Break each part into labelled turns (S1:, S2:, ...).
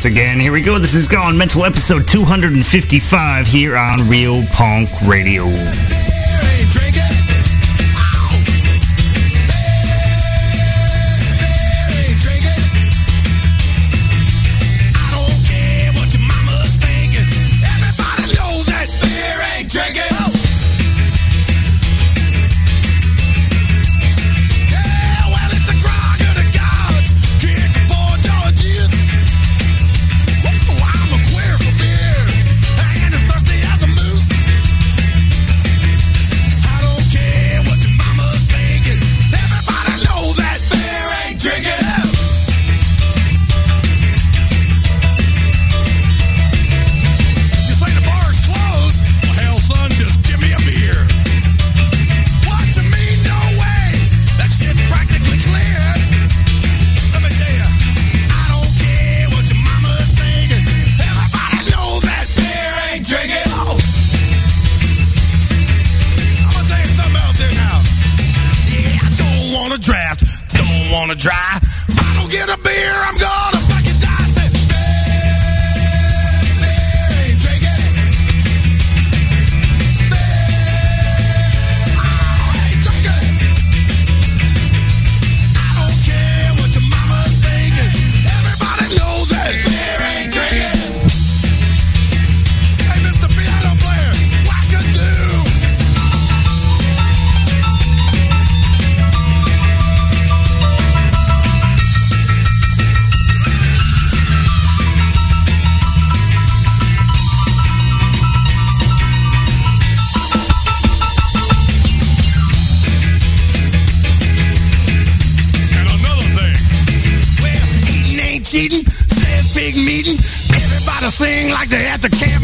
S1: once again. Here we go. This is Gone Mental episode 255 here on Real Punk Radio. as a champ.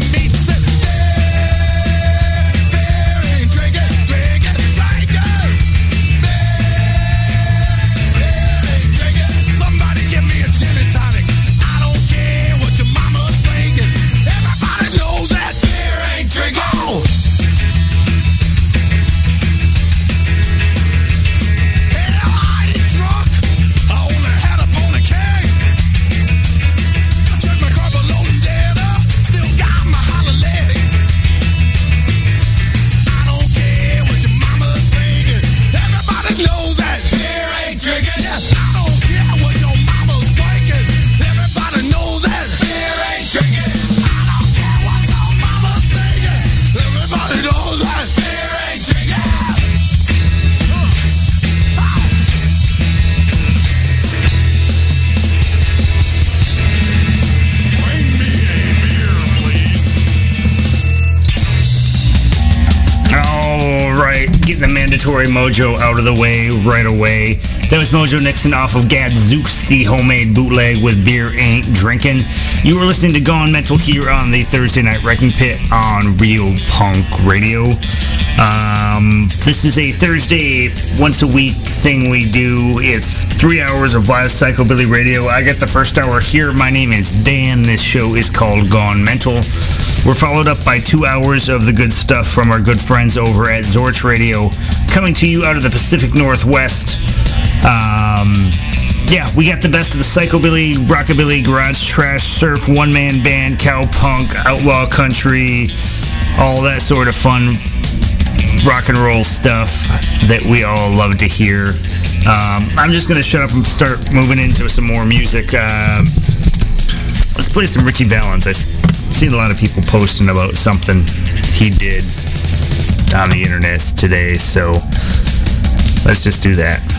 S1: Mojo out of the way right away. That was Mojo Nixon off of Gadzooks, the homemade bootleg with Beer Ain't Drinking. You were listening to Gone Mental here on the Thursday Night Wrecking Pit on Real Punk Radio. Um, this is a Thursday, once a week thing we do. It's three hours of live Psychobilly Radio. I get the first hour here. My name is Dan. This show is called Gone Mental. We're followed up by two hours of the good stuff from our good friends over at Zorch Radio, coming to you out of the Pacific Northwest. Um, yeah, we got the best of the psychobilly, rockabilly, garage trash, surf, one-man band, cowpunk, outlaw country, all that sort of fun rock and roll stuff that we all love to hear. Um, I'm just going to shut up and start moving into some more music. Uh, let's play some Ritchie Valens. I've seen a lot of people posting about something he did on the internet today, so let's just do that.
S2: That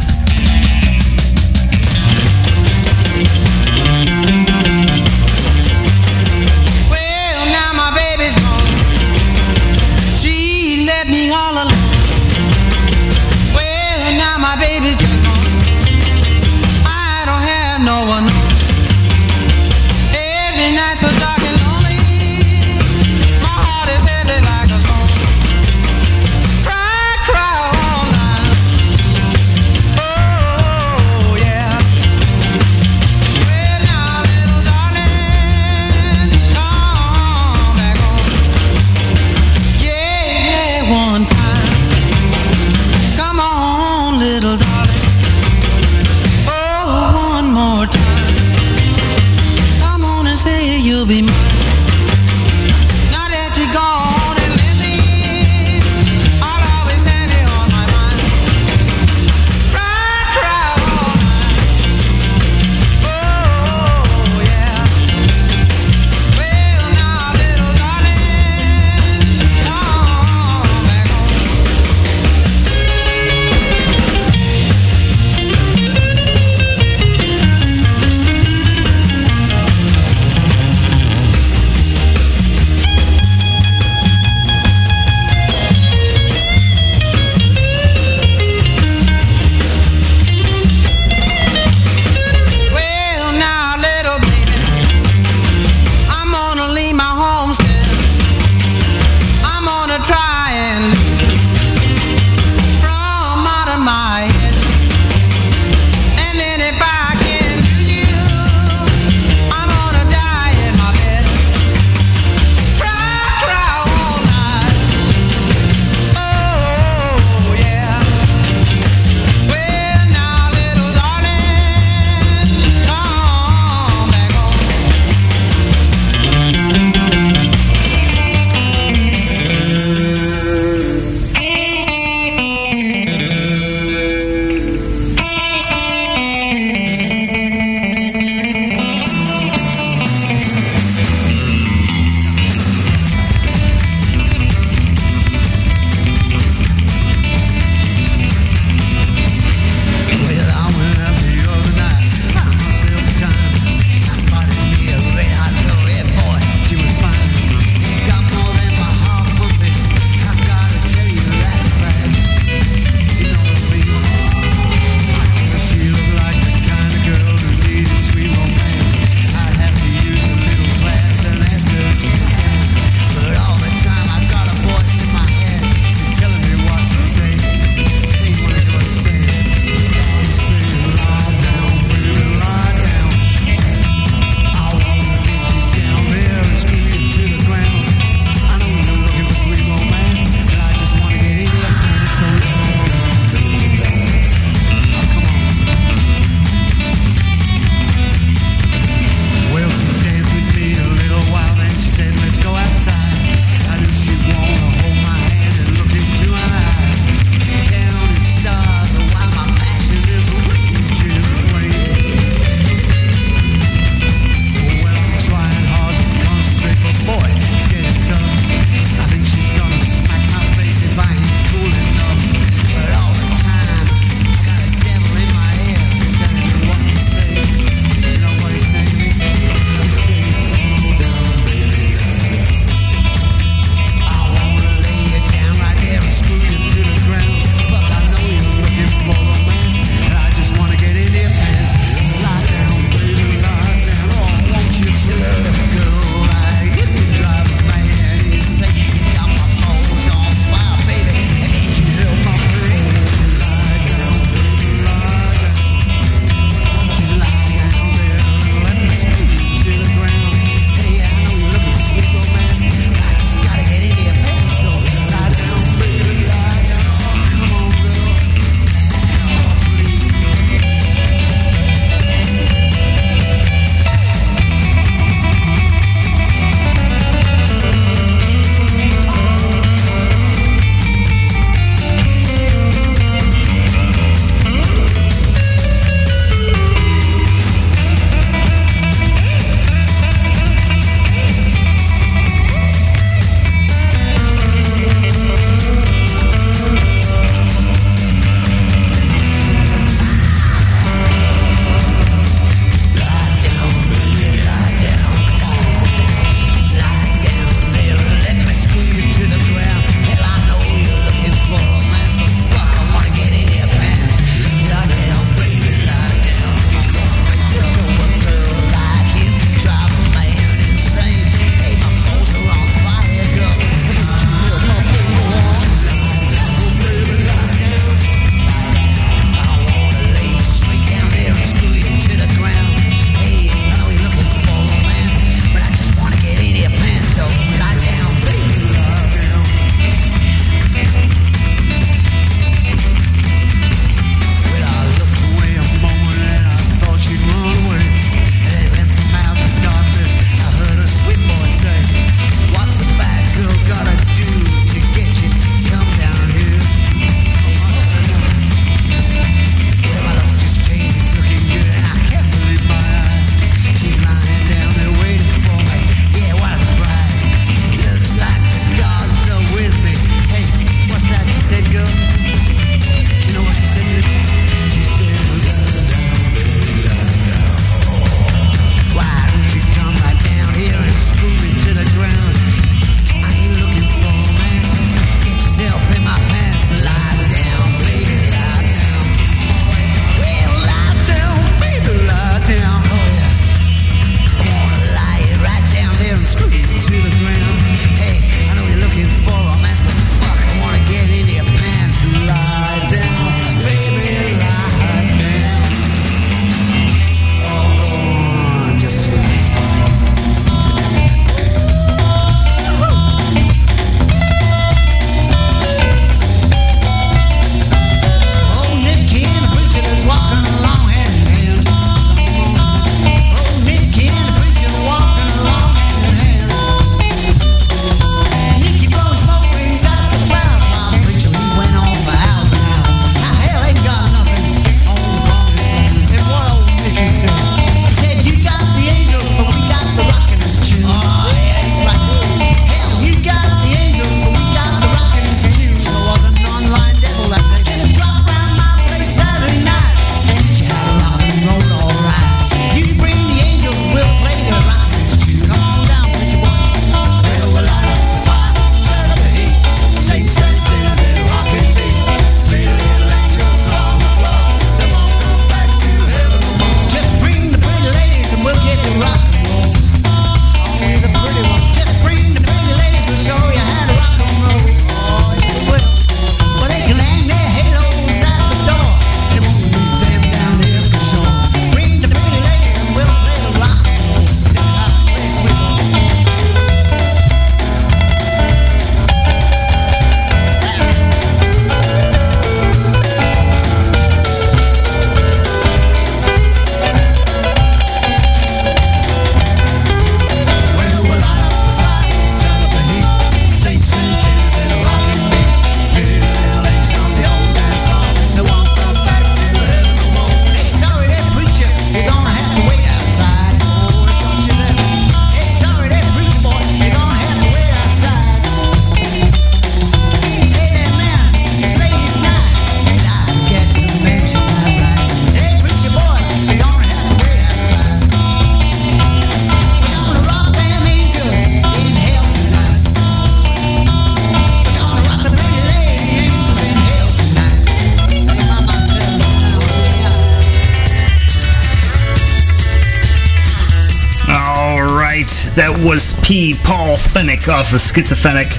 S2: Off of Schizophrenic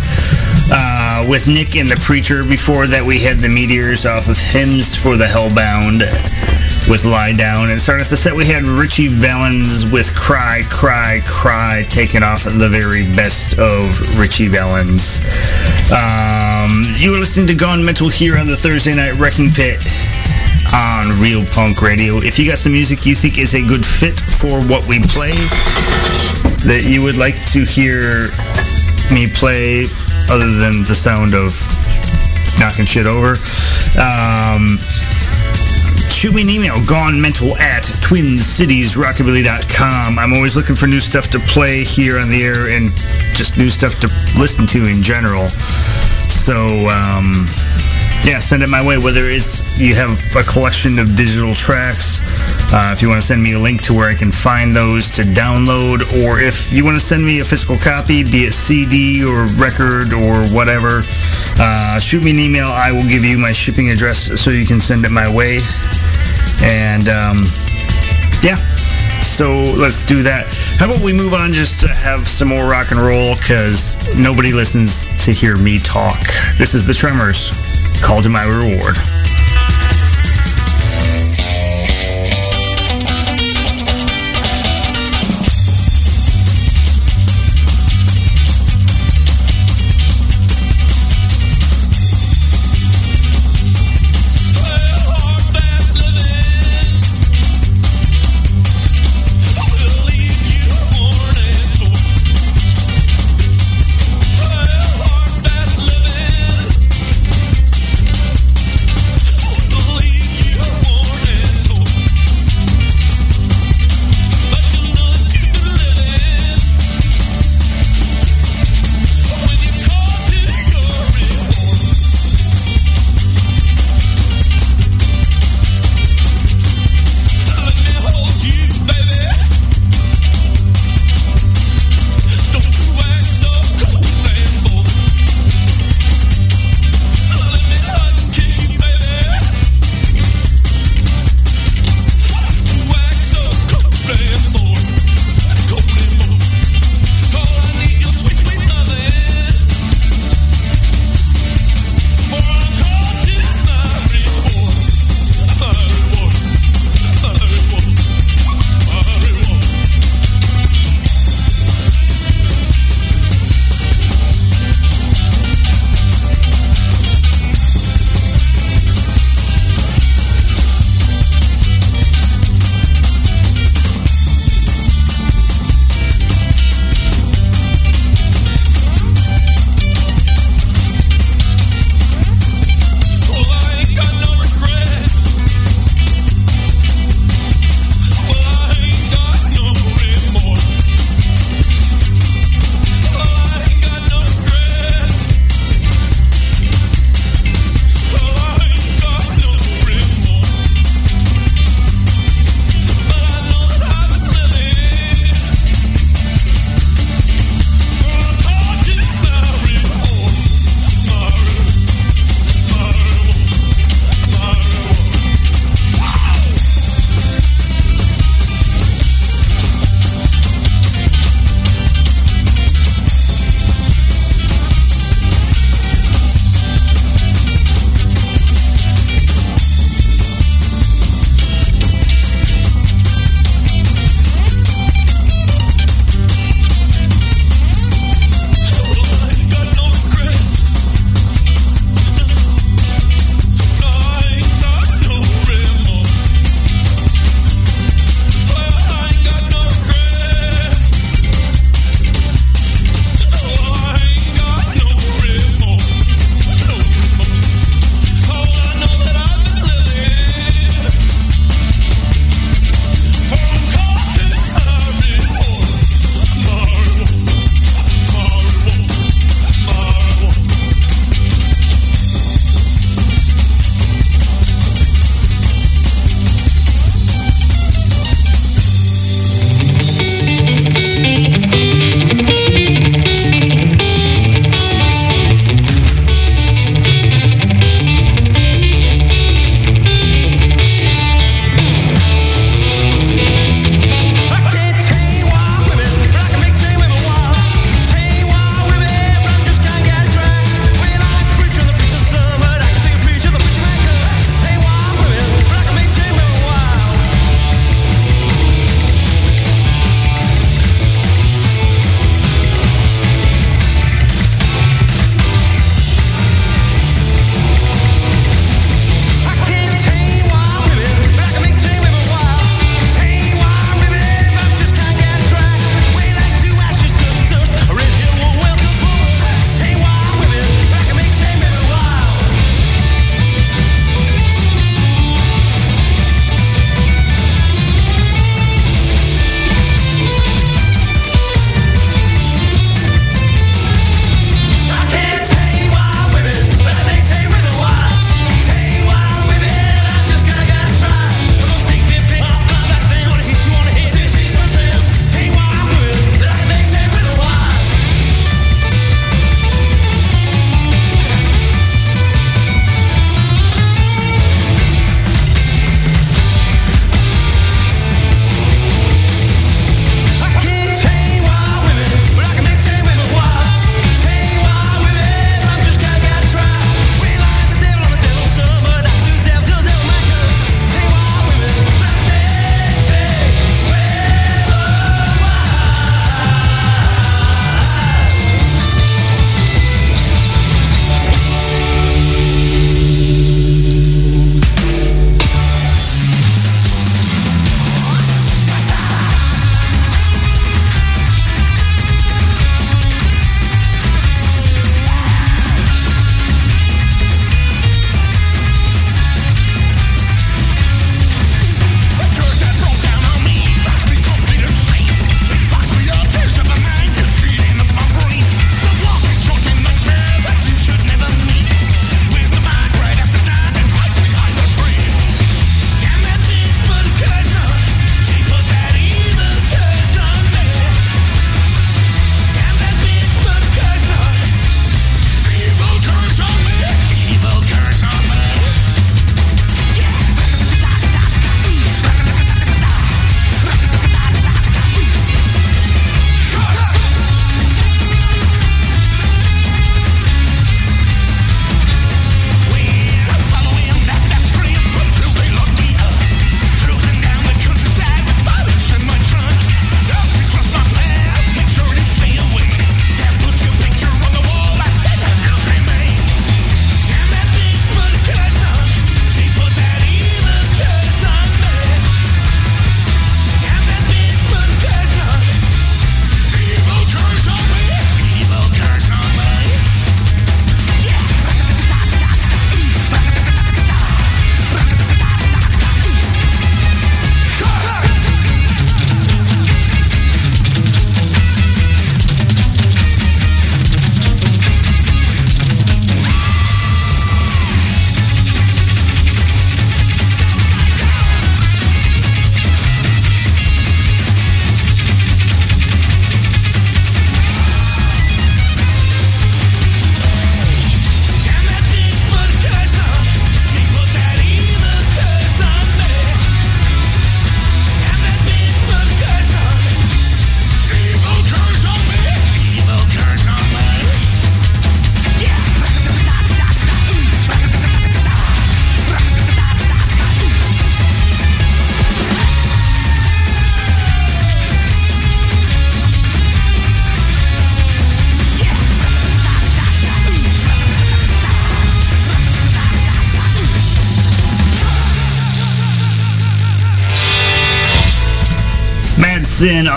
S2: uh, with Nick and the Preacher. Before that, we had the Meteors off of Hymns for the Hellbound with Lie Down. And starting off the set, we had Ritchie Valens with Cry, Cry, Cry, taking off the very best of Ritchie Valens. Um, you were listening to Gone Mental here on the Thursday Night Wrecking Pit on Real Punk Radio. If you got some music you think is a good fit for what we play, that you would like to hear me play other than the sound of knocking shit over, um, shoot me an email, gonemental at twincitiesrockabilly.com. I'm always looking for new stuff to play here on the air and just new stuff to listen to in general. So, um, yeah, send it my way. Whether it's you have a collection of digital tracks, uh, if you want to send me a link to where I can find those to download, or if you want to send me a physical copy, be it CD or record or whatever, uh, shoot me an email. I will give you my shipping address so you can send it my way. And um, yeah, so let's do that. How about we move on just to have some more rock and roll because nobody listens to hear me talk. This is the Tremors. Call to my reward.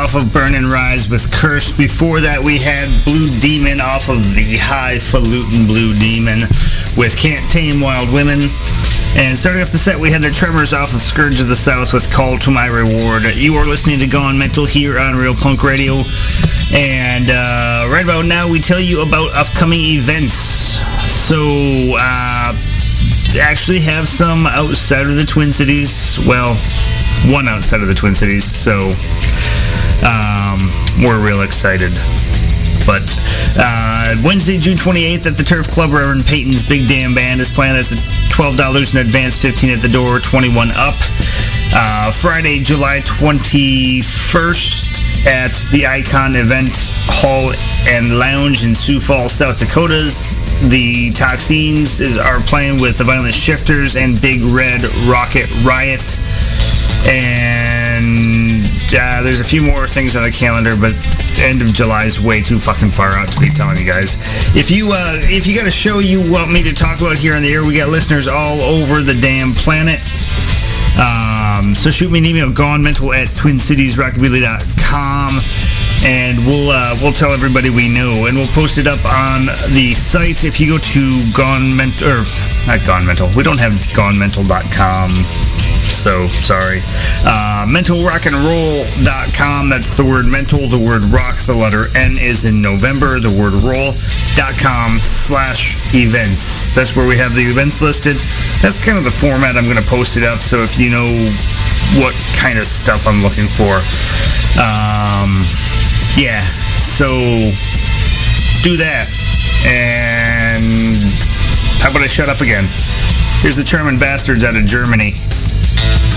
S2: Off of Burn and Rise with Curse. Before that, we had Blue Demon off of the Highfalutin Blue Demon with Can't Tame Wild Women. And starting off the set, we had the Tremors off of Scourge of the South with Call to My Reward. You are listening to Gone Mental here on Real Punk Radio. And uh, right about now, we tell you about upcoming events. So, uh, actually have some outside of the Twin Cities. Well, one outside of the Twin Cities, so um, we're real excited. But uh, Wednesday, June 28th at the Turf Club, Reverend Peyton's Big Damn Band is playing. That's $12 in advance, 15 at the door, 21 up. Uh, Friday, July 21st at the Icon Event Hall and Lounge in Sioux Falls, South Dakotas. The Toxines is, are playing with the Violent Shifters and Big Red Rocket Riot and uh, there's a few more things on the calendar, but the end of July is way too fucking far out to be telling you guys. If you uh, if you got a show you want me to talk about here on the air, we got listeners all over the damn planet. Um, so shoot me an email, gonemental at twincitiesrockabilly.com, and we'll uh, we'll tell everybody we know, and we'll post it up on the site. If you go to Gone Mental, or not Gone Mental, we don't have gonemental.com so sorry. Uh, mentalrockandroll.com. That's the word mental, the word rock, the letter N is in November, the word roll.com slash events. That's where we have the events listed. That's kind of the format I'm going to post it up. So if you know what kind of stuff I'm looking for, um, yeah. So do that. And how about I shut up again? Here's the German bastards out of Germany.
S3: Thank you.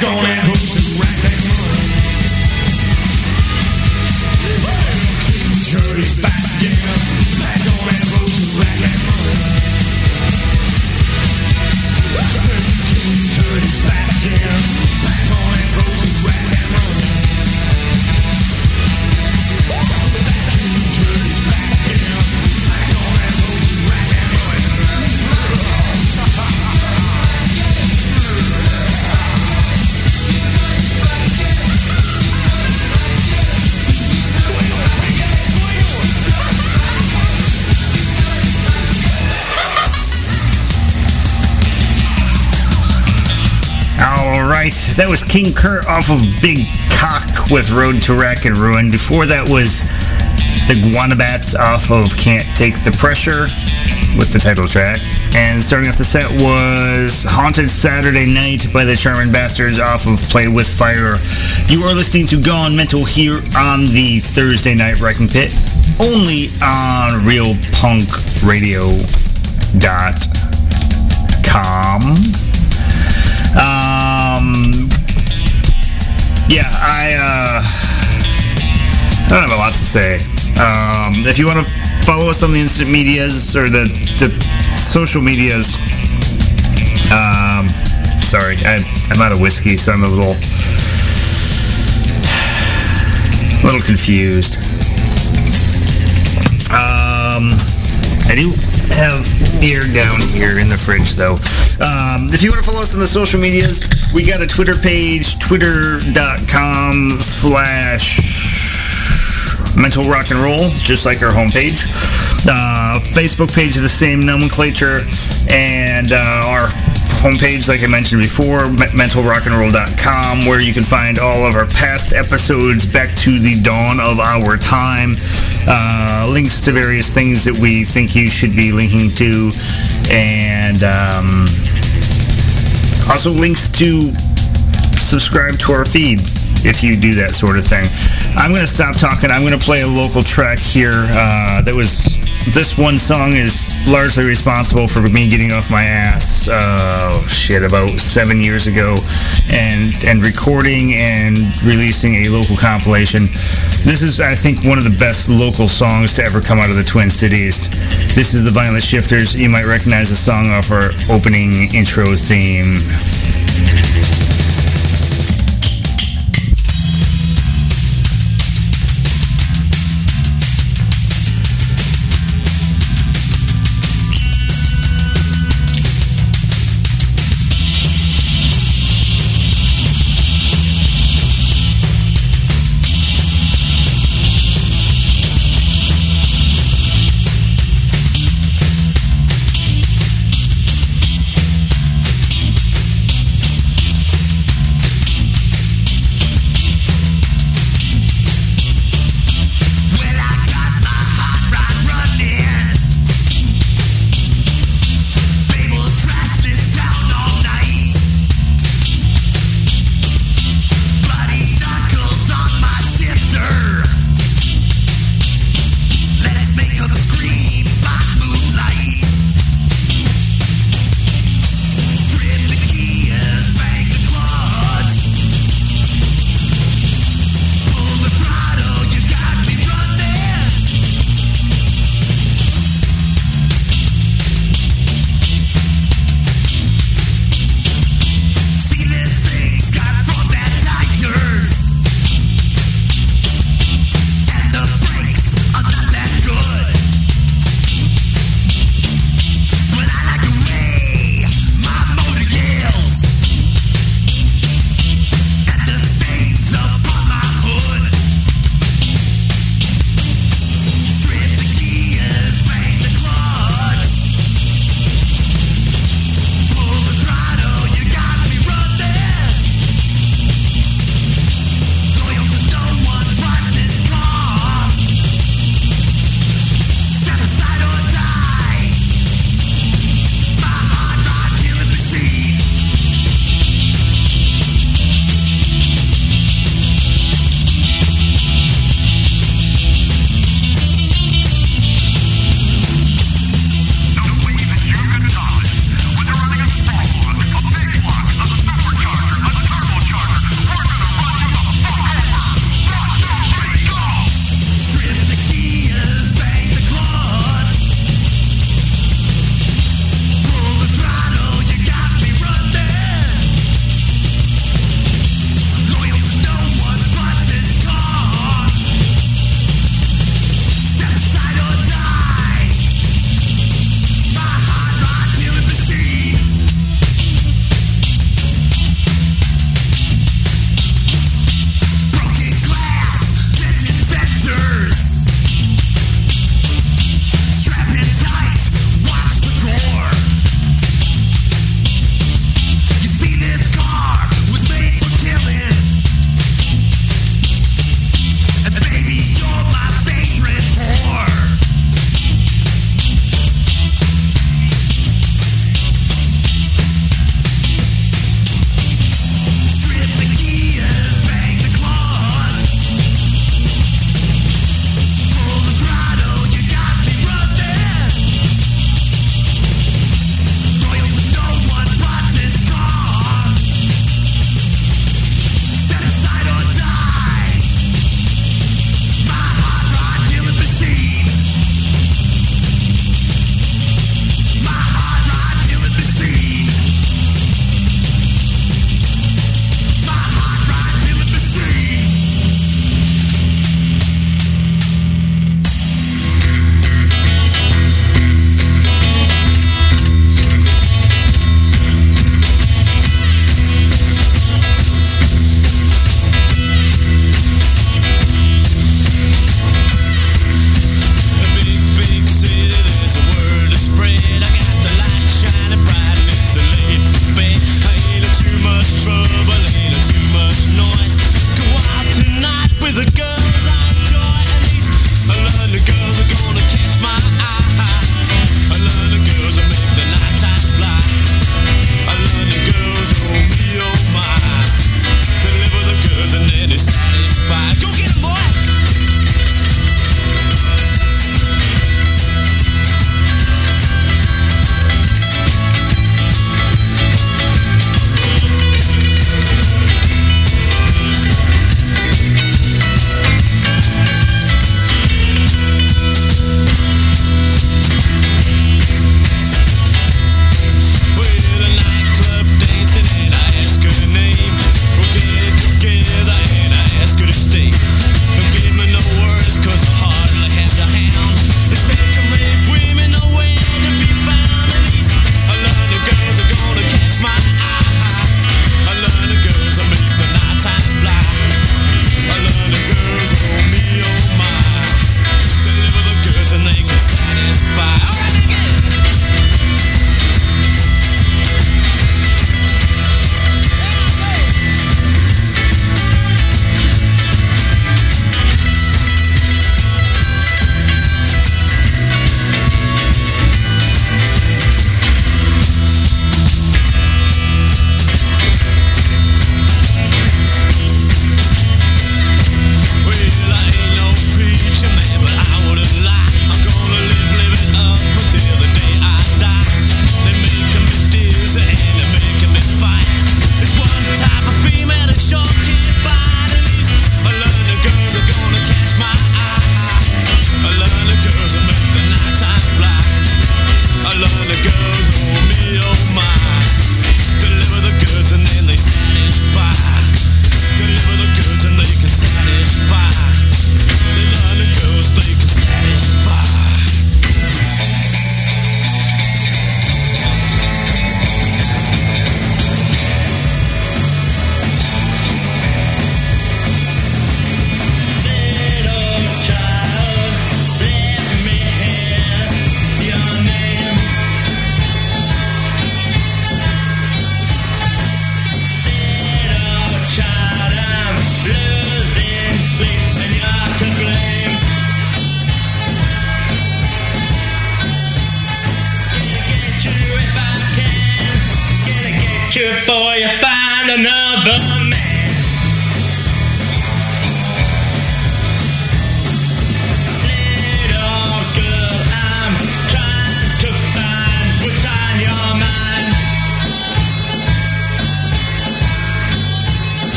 S3: Back that
S2: was King Kurt off of Big Cock with Road to Wreck and Ruin. Before that was the Guana Batz off of Can't Take the Pressure with the title track. And starting off the set was Haunted Saturday Night by the Charmin Bastards off of Play With Fire. You are listening to Gone Mental here on the Thursday Night Wrecking Pit, only on realpunkradio.com. yeah, I uh, I don't have a lot to say. Um, if you want to follow us on the instant medias or the the social medias, um, sorry, I, I'm out of whiskey, so I'm a little a little confused. Um, I do have beer down here in the fridge, though. Um, if you want to follow us on the social medias, we got a Twitter page, twitter.com slash mental rock and roll, just like our homepage. Uh, Facebook page of the same nomenclature, and uh, our homepage, like I mentioned before, me- mentalrockandroll.com, where you can find all of our past episodes back to the dawn of our time. Uh, links to various things that we think you should be linking to, and um, also links to subscribe to our feed if you do that sort of thing. I'm going to stop talking. I'm going to play a local track here uh, that was. This one song is largely responsible for me getting off my ass. Uh, shit, about seven years ago, and and recording and releasing a local compilation. This is, I think, one of the best local songs to ever come out of the Twin Cities. This is the Violent Shifters. You might recognize the song off our opening intro theme.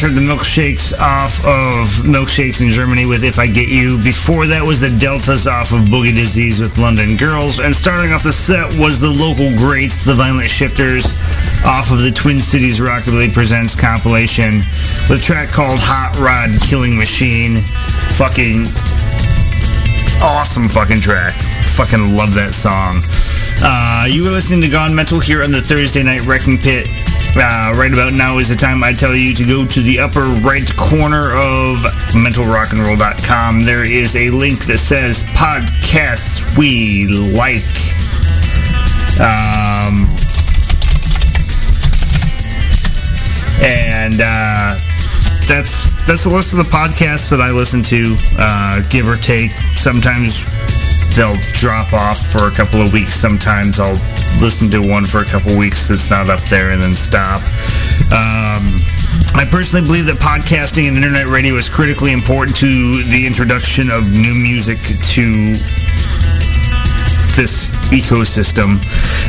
S2: Just heard the milkshakes off of Milkshakes in Germany with If I Get You. Before that was the Deltas off of Boogie Disease with London Girls. And starting off the set was the local greats, the Violent Shifters, off of the Twin Cities Rockabilly Presents compilation with a track called Hot Rod Killing Machine. Fucking awesome fucking track. Fucking love that song. Uh, you were listening to Gone Mental here on the Thursday Night Wrecking Pit. Uh, right about now is the time I tell you to go to the upper right corner of mentalrockandroll.com. There is a link that says podcasts we like. Um, and uh, that's that's a list of the podcasts that I listen to, uh, give or take. Sometimes they'll drop off for a couple of weeks. Sometimes I'll listen to one for a couple of weeks that's not up there and then stop. Um, I personally believe that podcasting and internet radio is critically important to the introduction of new music to this ecosystem.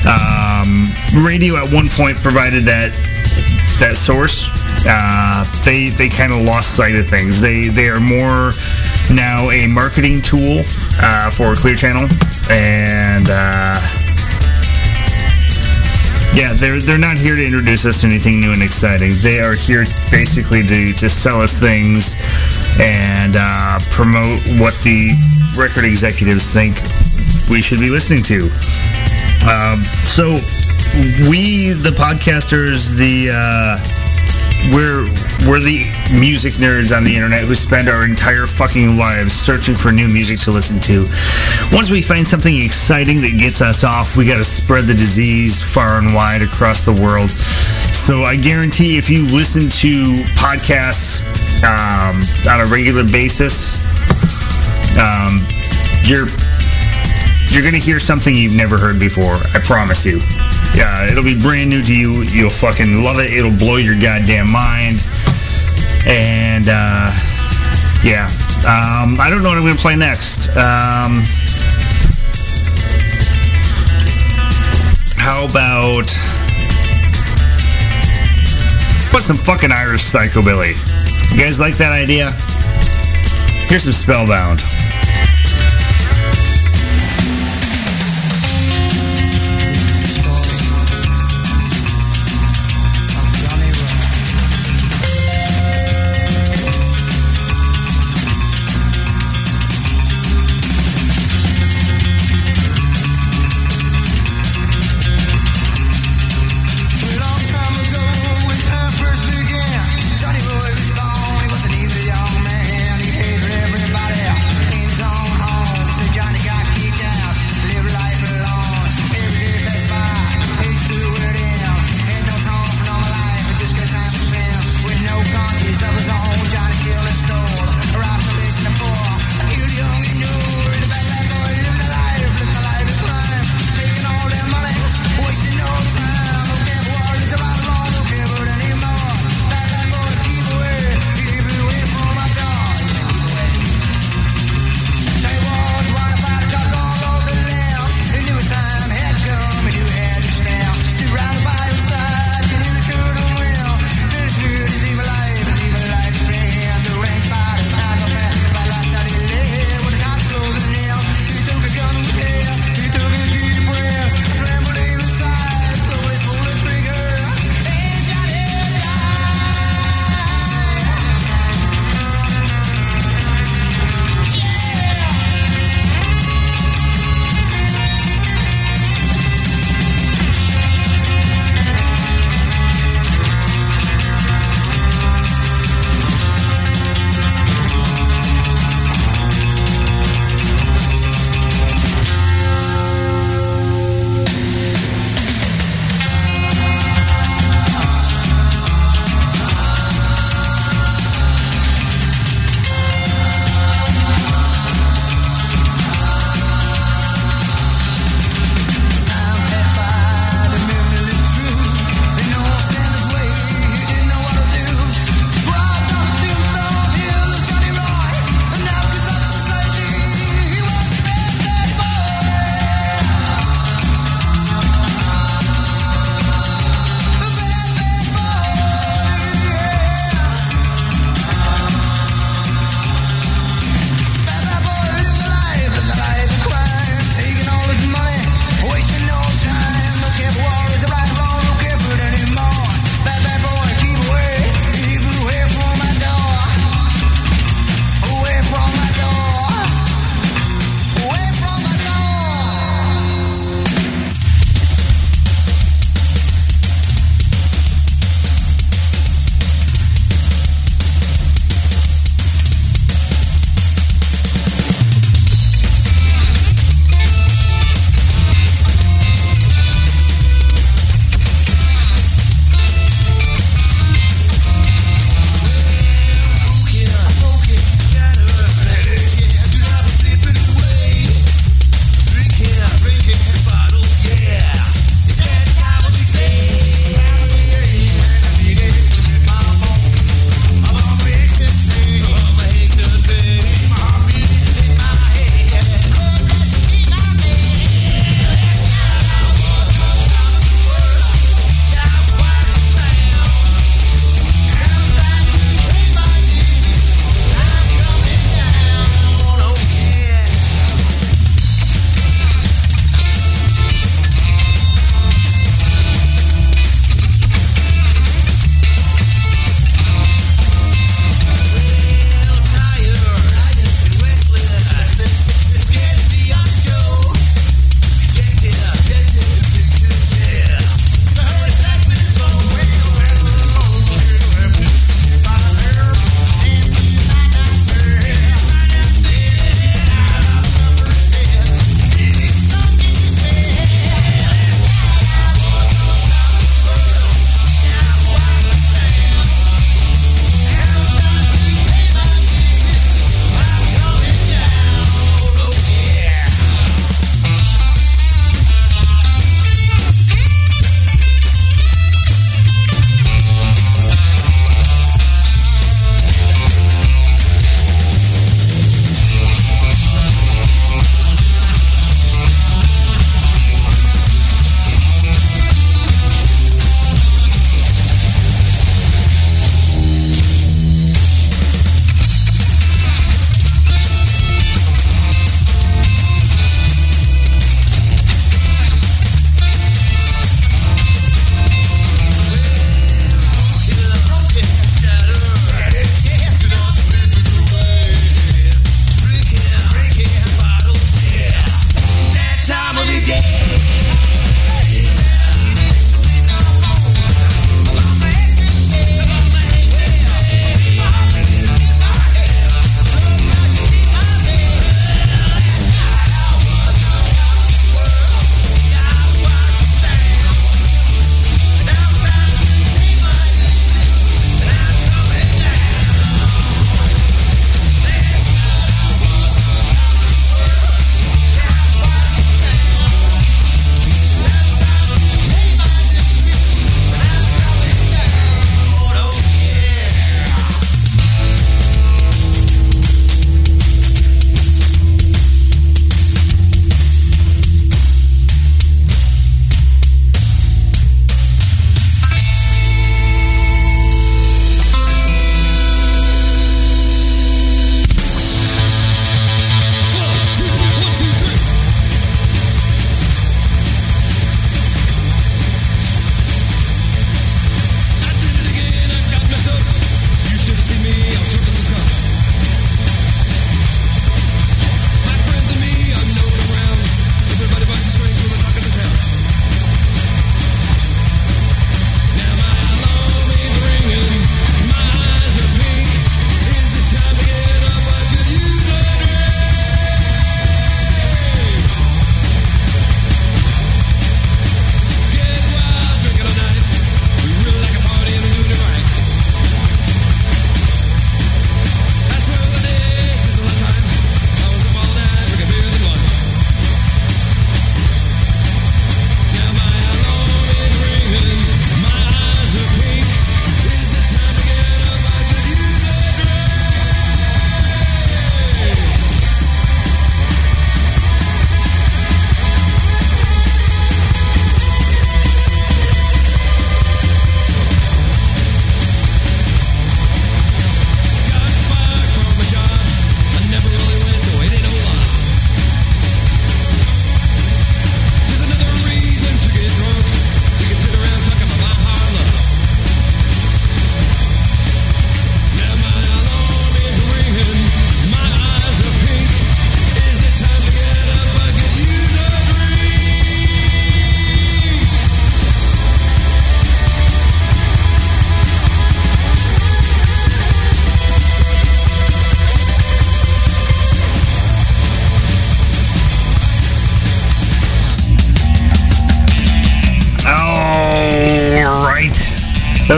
S2: Um, radio at one point provided that that source. Uh, they they kind of lost sight of things. They they are more now a marketing tool uh, for Clear Channel, and uh, yeah, they're they're not here to introduce us to anything new and exciting. They are here basically to to sell us things and uh, promote what the record executives think we should be listening to. Um, so we, the podcasters, the uh, we're we're the music nerds on the internet who spend our entire fucking lives searching for new music to listen to. Once we find something exciting that gets us off, we got to spread the disease far and wide across the world. So I guarantee if you listen to podcasts um, on a regular basis, um, you're you're gonna hear something you've never heard before. I promise you. Yeah, it'll be brand new to you. You'll fucking love it. It'll blow your goddamn mind. And uh, yeah, um, I don't know what I'm gonna play next. Um, how about put some fucking Irish psychobilly? You guys like that idea? Here's some Spellbound.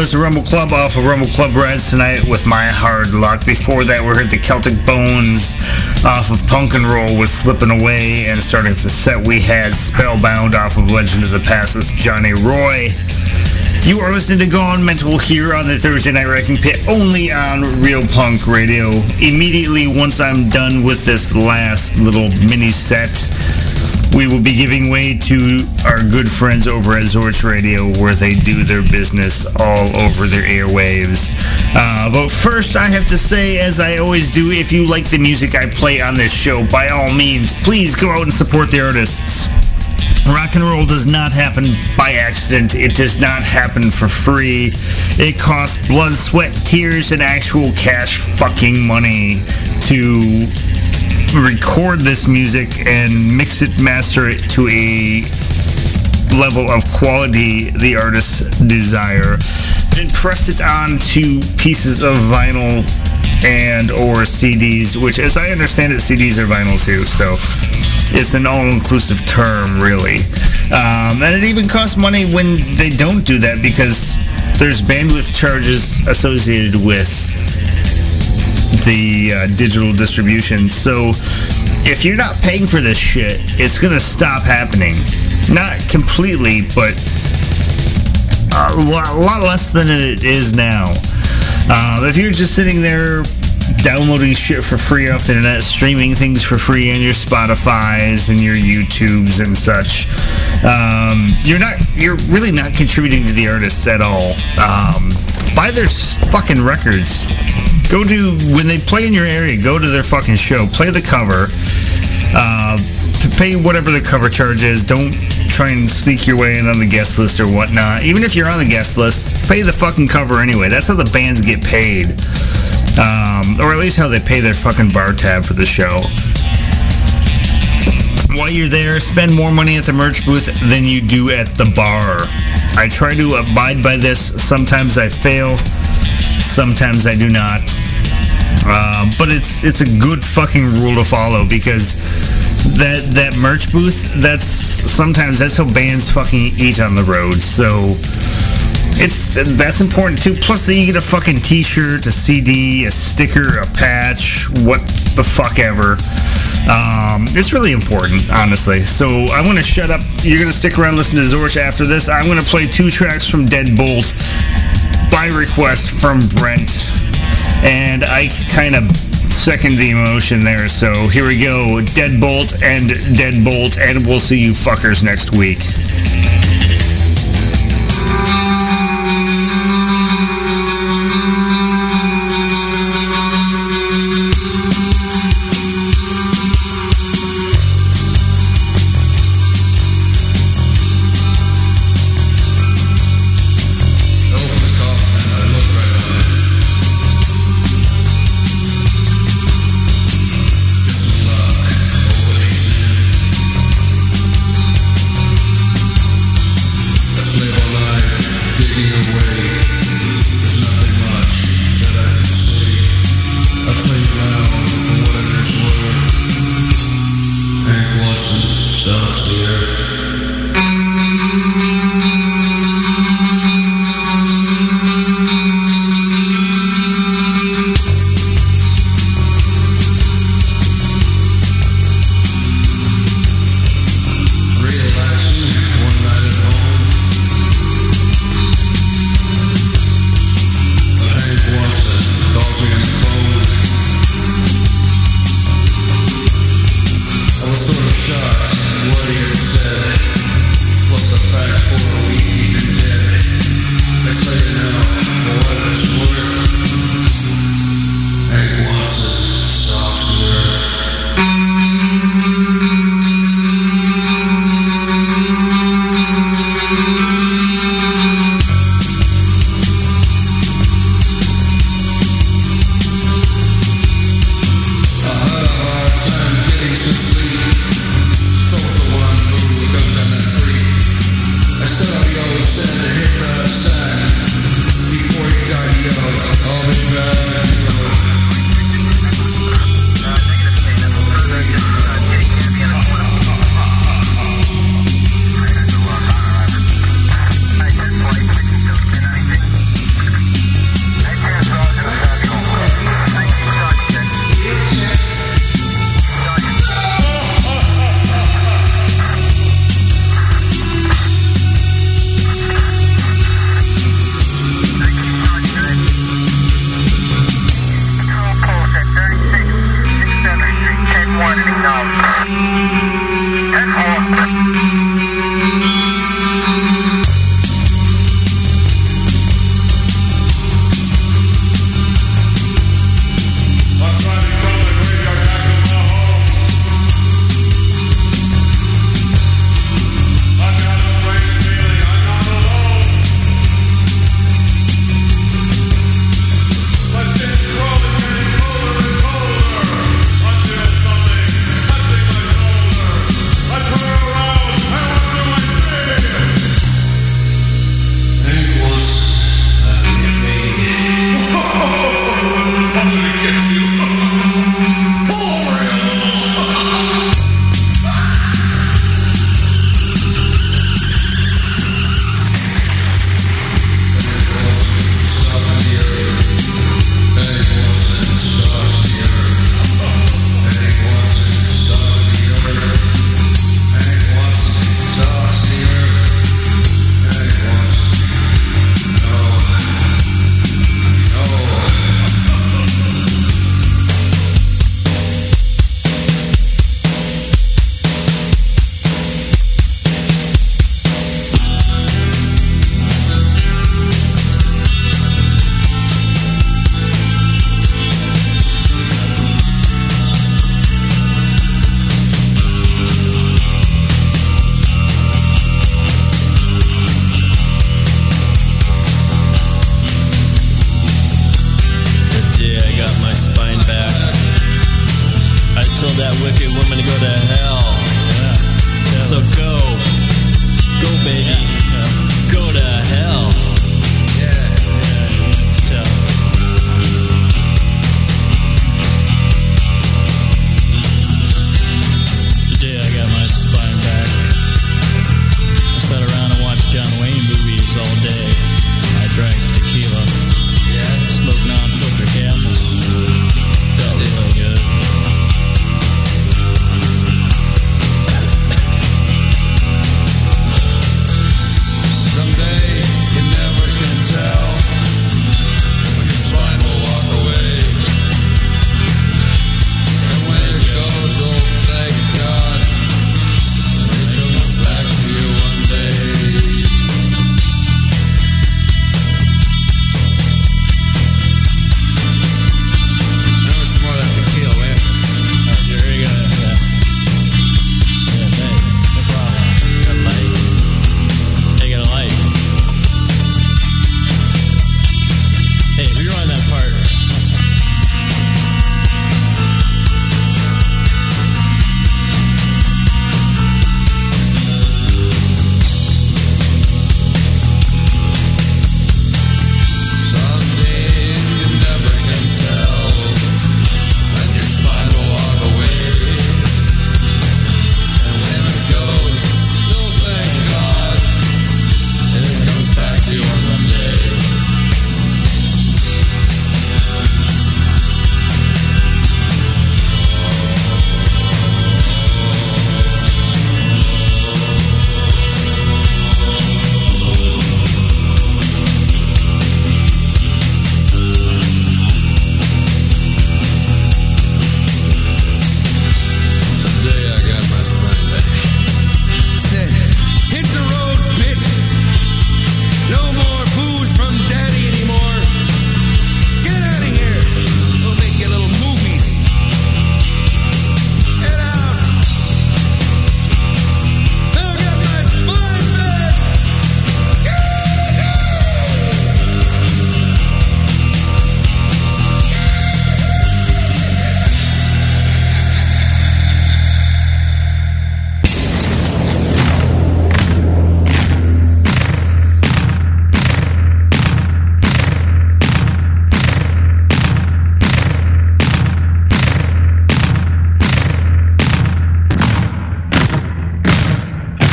S4: Was
S2: the Rumble Club off of Rumble Club Reds tonight with My Hard Luck. Before that, we heard the Celtic Bones off of Punk and Roll with Slipping Away. And starting the set, we had Spellbound off of Legend of the Past with Johnny Roy. You are listening to Gone Mental here on the Thursday Night Wrecking Pit, only on Real Punk Radio. Immediately, once I'm done with this last little mini set, we will be giving way to our good friends over at Zorch Radio, where they do their business all over their airwaves. Uh, but first, I have to say, as I always do, if you like the music I play on this show, by all means, please go out and support the artists. Rock and roll does not happen by accident. It does not happen for free. It costs blood, sweat, tears, and actual cash fucking money to record this music and mix it, master it to a level of quality the artists desire. Then press it onto pieces of vinyl and or CDs, which as I understand it, CDs are vinyl too, so it's an all-inclusive term, really. Um, and it even costs money when they don't do that because there's bandwidth charges associated with the uh, digital distribution. So if you're not paying for this shit, it's gonna stop happening. Not completely, but a lot, lot less than it is now. Uh, if you're just sitting there downloading shit for free off the internet, streaming things for free on your Spotify's and your YouTubes and such, um, you're not, you're really not contributing to the artists at all. Um, buy their fucking records. Go to when they play in your area. Go to their fucking show. Play the cover. Uh, pay whatever the cover charge is. Don't try and sneak your way in on the guest list or whatnot. Even if you're on the guest list, pay the fucking cover anyway. That's how the bands get paid. Um, or at least how they pay their fucking bar tab for the show. While you're there, spend more money at the merch booth than you do at the bar. I try to abide by this. Sometimes I fail. Sometimes I do not. Uh, but it's it's a good fucking rule to follow because that that merch booth that's sometimes that's how bands fucking eat on the road. So it's that's important too. Plus, you get a fucking T-shirt, a CD, a sticker, a patch, what the fuck ever. Um, it's really important, honestly. So I want to shut up. You're gonna stick around, listen to Zorch after this. I'm gonna play two tracks from Deadbolt by request from Brent, and I kind of second the emotion there. So here we go, Deadbolt and Deadbolt, and we'll see you fuckers next week.